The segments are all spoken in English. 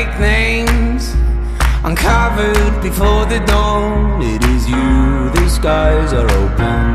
fake names uncovered before the dawn. It is you, the skies are open.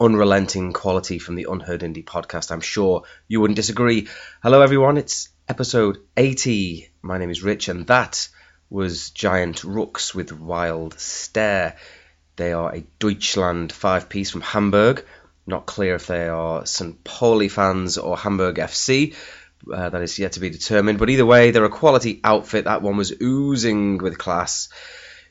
Unrelenting quality from the Unheard Indie podcast. I'm sure you wouldn't disagree. Hello, everyone. It's episode 80. My name is Rich, and that was Giant Rooks with Wild Stare. They are a Deutschland five piece from Hamburg. Not clear if they are St. Pauli fans or Hamburg FC. Uh, that is yet to be determined. But either way, they're a quality outfit. That one was oozing with class.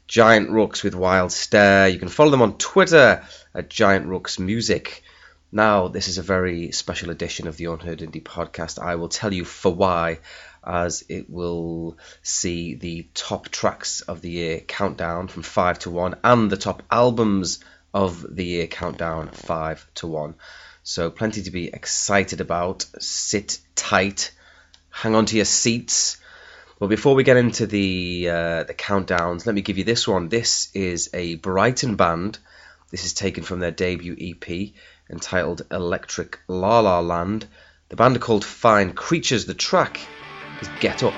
Giant Rooks with Wild Stare. You can follow them on Twitter at Giant Rooks Music. Now, this is a very special edition of the Unheard Indie podcast. I will tell you for why, as it will see the top tracks of the year countdown from 5 to 1 and the top albums of the year countdown 5 to 1. So, plenty to be excited about. Sit tight, hang on to your seats. Well, before we get into the uh, the countdowns, let me give you this one. This is a Brighton band. This is taken from their debut EP entitled Electric La La Land. The band are called Fine Creatures. The track is Get Up.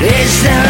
Is there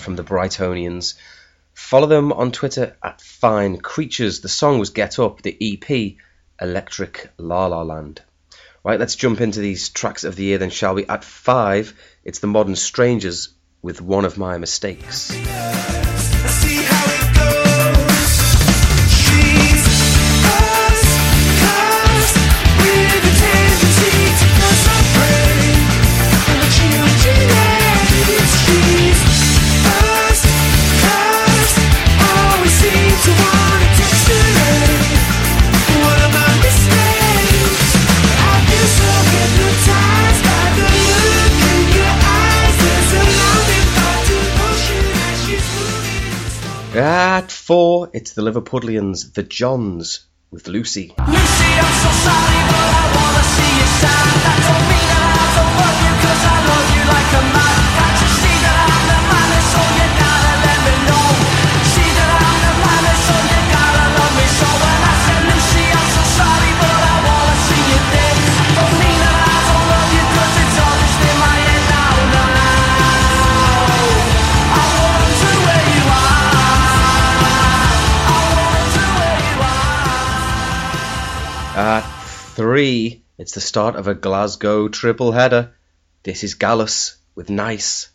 from the Brightonians. Follow them on Twitter at Fine Creatures. The song was Get Up, the EP Electric La La Land. Right, let's jump into these tracks of the year then, shall we? At five, it's the Modern Strangers with One of My Mistakes. four, it's the Liverpudlians, the Johns, with Lucy. Lucy At three, it's the start of a Glasgow triple header. This is Gallus with Nice.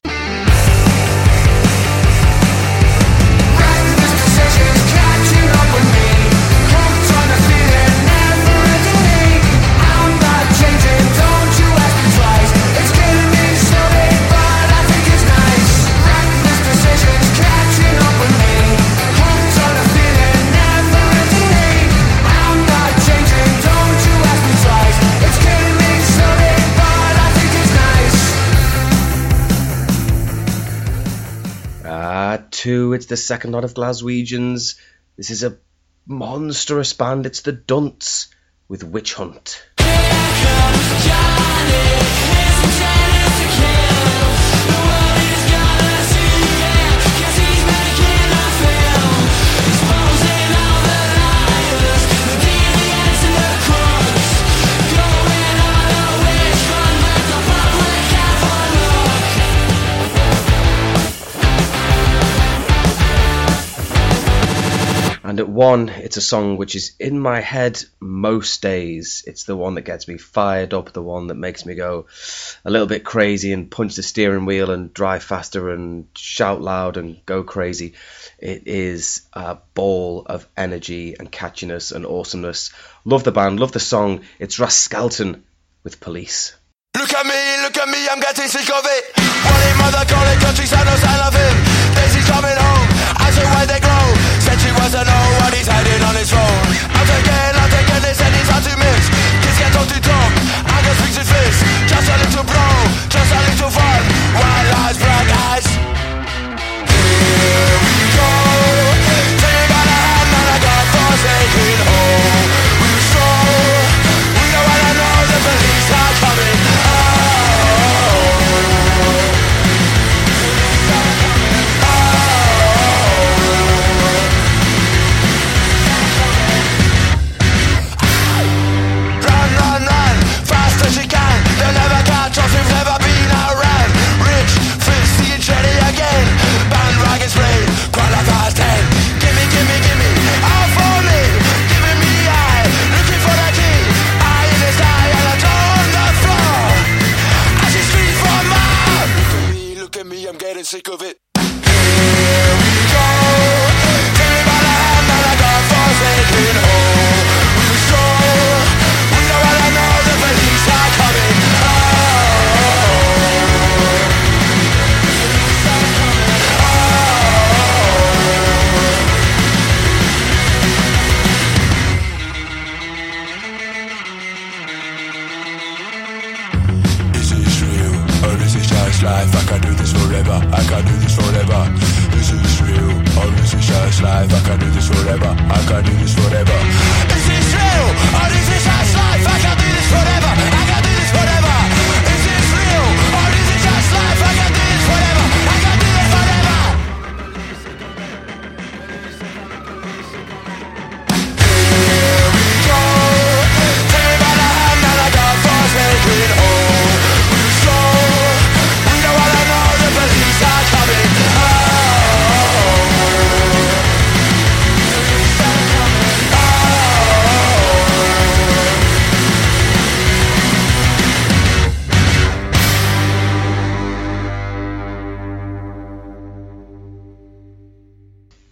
It's the second lot of Glaswegians. This is a monstrous band. It's the Dunts with Witch Hunt. And at one, it's a song which is in my head most days. It's the one that gets me fired up, the one that makes me go a little bit crazy and punch the steering wheel and drive faster and shout loud and go crazy. It is a ball of energy and catchiness and awesomeness. Love the band, love the song. It's Rascalton with Police. Look at me, look at me, I'm getting sick of it. One mother, call it country, sound no him. This is coming home, I see why they glow. To know what he's hiding on his phone. Out again, out again, they said he's hard to miss. Kids get told to talk, anger speaks his fist. Just a little bro, just a little fun.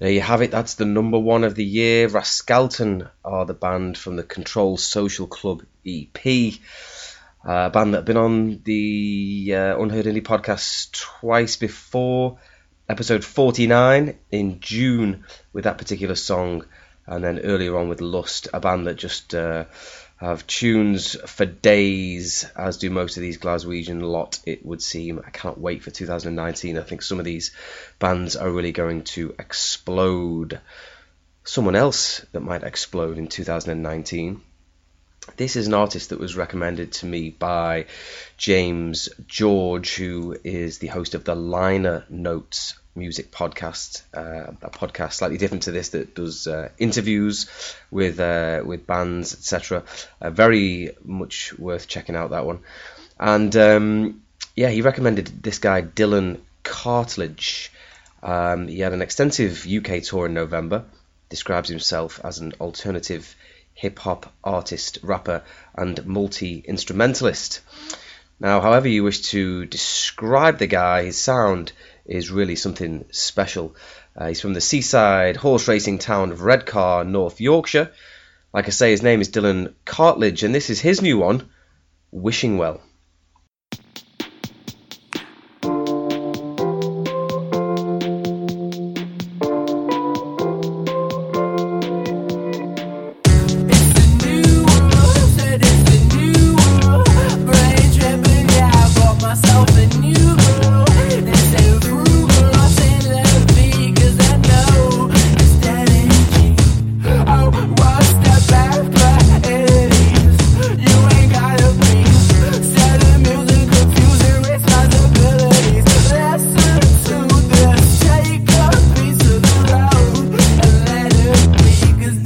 There you have it. That's the number one of the year. Rascalton are the band from the Control Social Club EP. Uh, a band that have been on the uh, Unheard Indie podcast twice before. Episode 49 in June with that particular song, and then earlier on with Lust, a band that just uh, have tunes for days, as do most of these Glaswegian lot, it would seem. I can't wait for 2019. I think some of these bands are really going to explode. Someone else that might explode in 2019. This is an artist that was recommended to me by James George, who is the host of the Liner Notes music podcast, uh, a podcast slightly different to this that does uh, interviews with uh, with bands, etc. Uh, very much worth checking out that one. And um, yeah, he recommended this guy Dylan Cartlidge. Um, he had an extensive UK tour in November. Describes himself as an alternative hip hop artist, rapper, and multi instrumentalist. Now, however you wish to describe the guy, his sound is really something special. Uh, he's from the seaside horse racing town of Redcar, North Yorkshire. Like I say, his name is Dylan Cartlidge, and this is his new one, Wishing Well.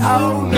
Oh, baby.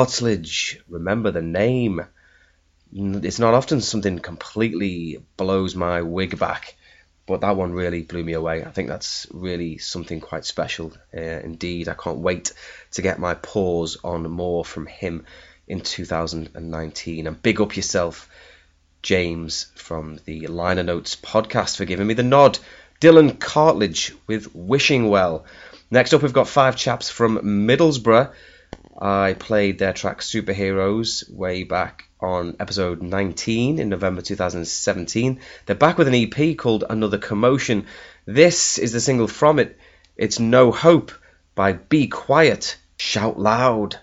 Cartlidge. Remember the name. It's not often something completely blows my wig back, but that one really blew me away. I think that's really something quite special uh, indeed. I can't wait to get my paws on more from him in 2019. And big up yourself, James from the Liner Notes podcast, for giving me the nod. Dylan Cartlidge with Wishing Well. Next up, we've got five chaps from Middlesbrough. I played their track Superheroes way back on episode 19 in November 2017. They're back with an EP called Another Commotion. This is the single from it. It's No Hope by Be Quiet, Shout Loud.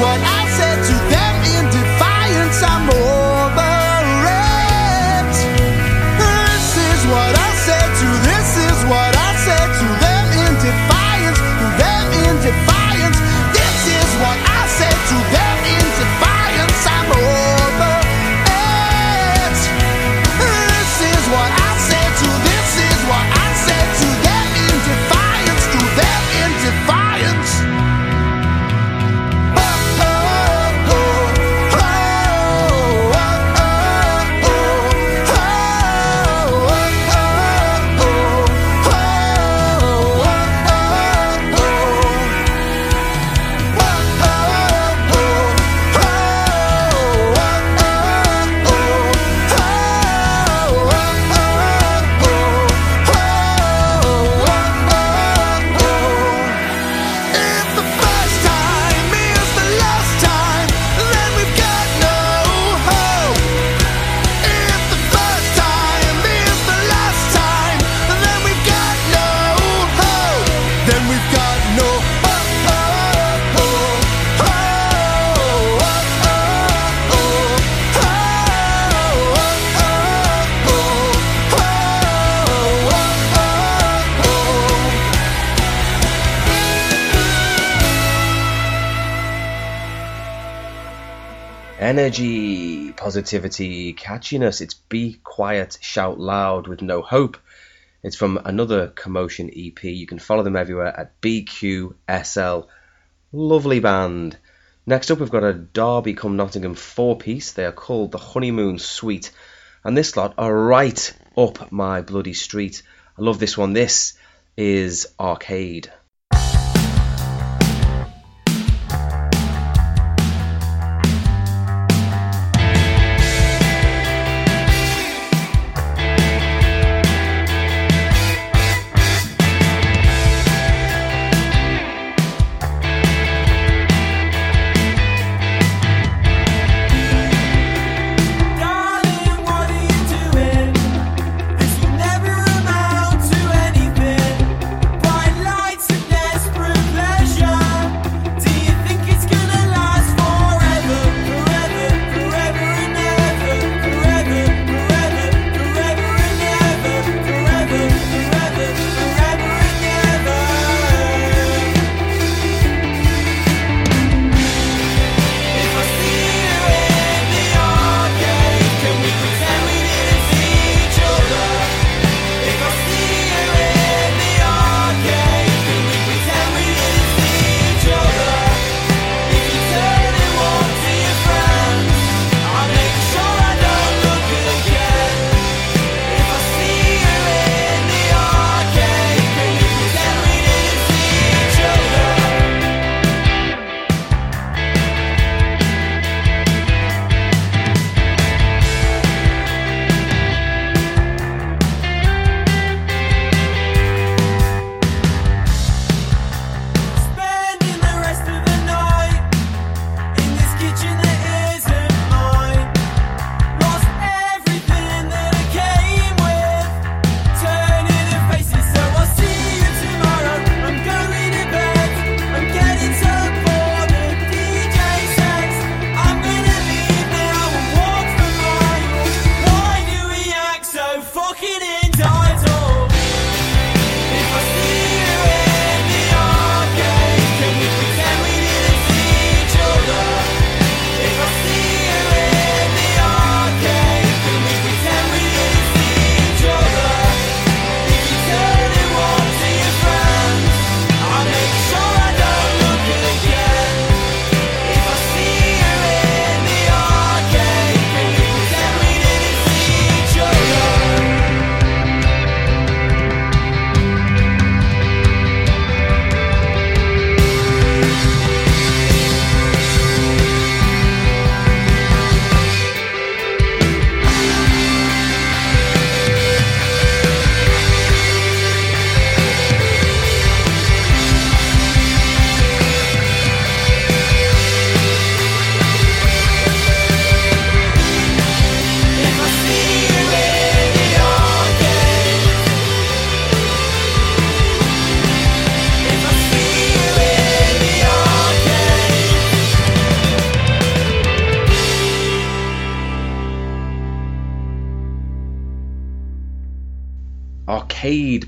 What I Energy, positivity, catchiness. It's Be Quiet, Shout Loud with No Hope. It's from another Commotion EP. You can follow them everywhere at BQSL. Lovely band. Next up, we've got a Derby come Nottingham four piece. They are called the Honeymoon Suite, and this lot are right up my bloody street. I love this one. This is Arcade.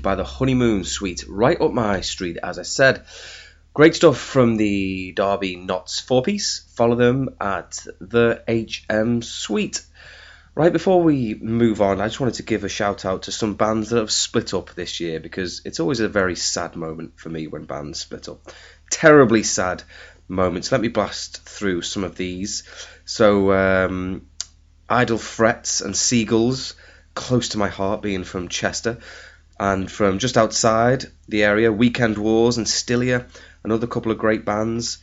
By the Honeymoon Suite, right up my street, as I said. Great stuff from the Derby Notts four piece. Follow them at the HM Suite. Right before we move on, I just wanted to give a shout out to some bands that have split up this year because it's always a very sad moment for me when bands split up. Terribly sad moments. Let me blast through some of these. So, um, Idle Frets and Seagulls, close to my heart, being from Chester, and from just outside the area, Weekend Wars and Stilia, another couple of great bands.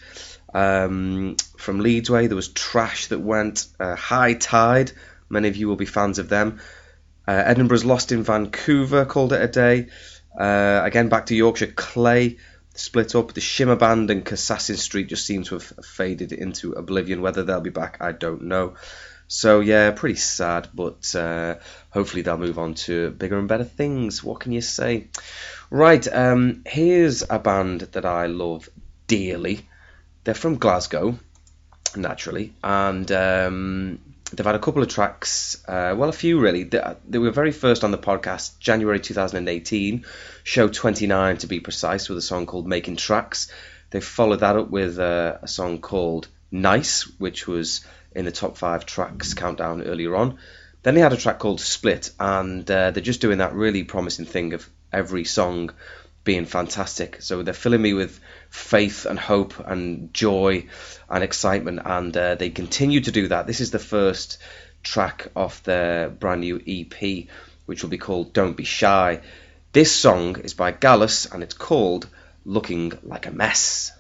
Um, from Leeds way, there was Trash that went, uh, High Tide, many of you will be fans of them. Uh, Edinburgh's Lost in Vancouver called it a day. Uh, again, back to Yorkshire, Clay split up. The Shimmer Band and Kassassin Street just seem to have faded into oblivion. Whether they'll be back, I don't know. So yeah, pretty sad, but uh, hopefully they'll move on to bigger and better things. What can you say? Right, um, here's a band that I love dearly. They're from Glasgow, naturally, and um, they've had a couple of tracks, uh, well, a few really. They, they were very first on the podcast, January 2018, show 29 to be precise, with a song called Making Tracks. They followed that up with uh, a song called Nice, which was in the top five tracks countdown earlier on. Then they had a track called Split, and uh, they're just doing that really promising thing of every song being fantastic. So they're filling me with faith and hope and joy and excitement, and uh, they continue to do that. This is the first track off their brand new EP, which will be called Don't Be Shy. This song is by Gallus and it's called Looking Like a Mess.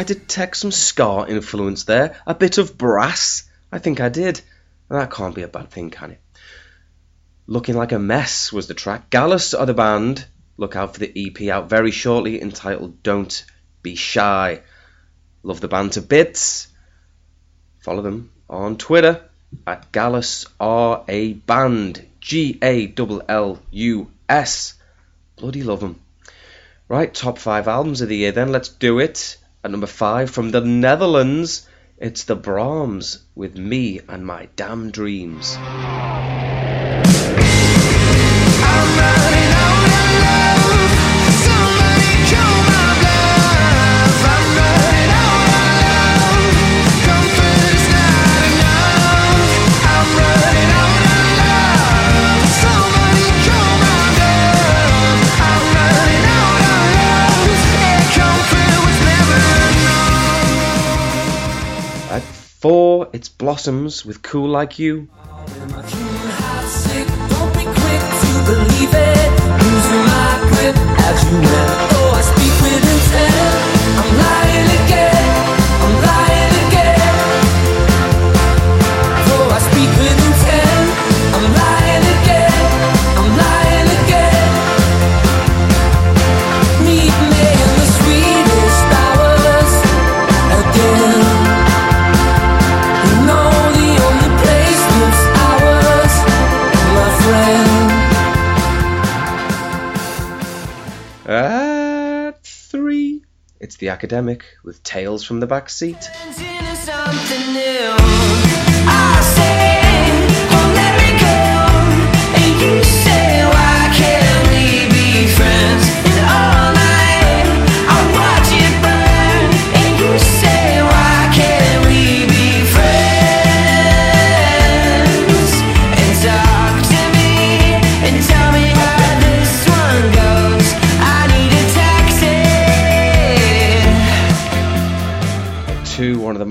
I detect some ska influence there? A bit of brass? I think I did. That can't be a bad thing, can it? Looking Like a Mess was the track. Gallus are the band. Look out for the EP out very shortly entitled Don't Be Shy. Love the band to bits. Follow them on Twitter at Gallus R A Band. G A L L U S. Bloody love them. Right, top five albums of the year then. Let's do it. At number five from the Netherlands, it's the Brahms with Me and My Damn Dreams. At four, it's Blossoms with Cool Like You. Academic with Tales from the Back Seat.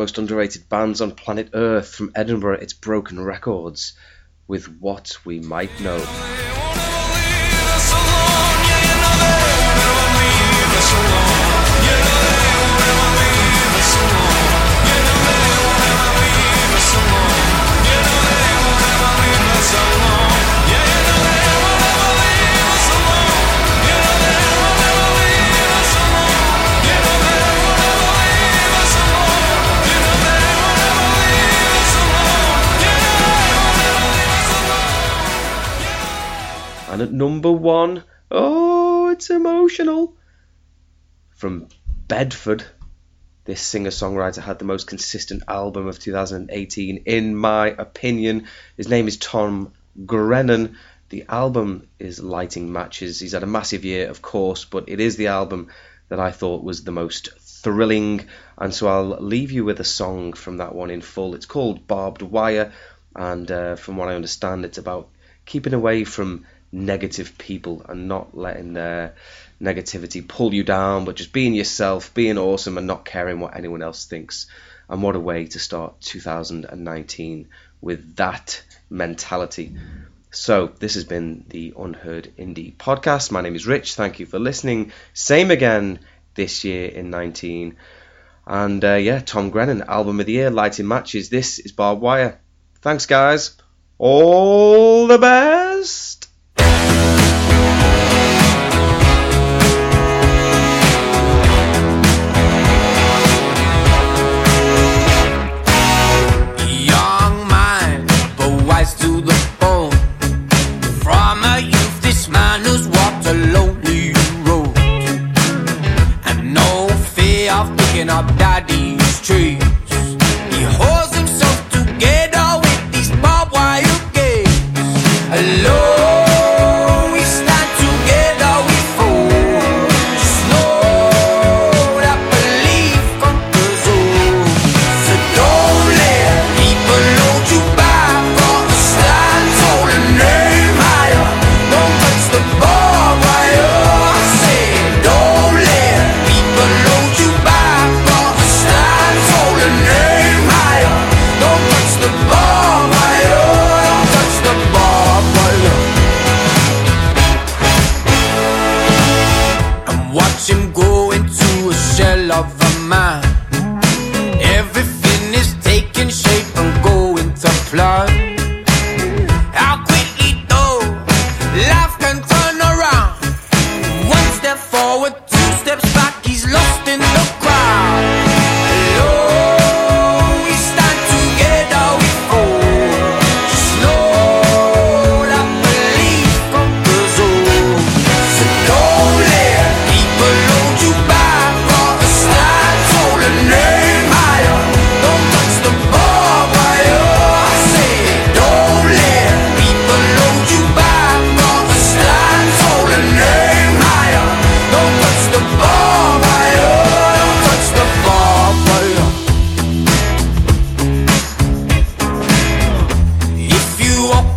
Most underrated bands on planet Earth from Edinburgh. It's Broken Records with What We Might Know. At number one, oh, it's emotional. From Bedford, this singer songwriter had the most consistent album of 2018, in my opinion. His name is Tom Grennan. The album is Lighting Matches. He's had a massive year, of course, but it is the album that I thought was the most thrilling. And so I'll leave you with a song from that one in full. It's called Barbed Wire, and uh, from what I understand, it's about keeping away from negative people and not letting their negativity pull you down, but just being yourself, being awesome, and not caring what anyone else thinks. And what a way to start 2019 with that mentality. So, this has been the Unheard Indie podcast. My name is Rich. Thank you for listening. Same again this year in 19. And uh, yeah, Tom Grennan, album of the year, Lighting Matches. This is Barbed Wire. Thanks, guys. All the best.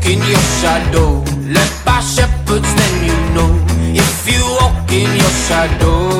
walk in your shadow, led by shepherds, then you know. If you walk in your shadow.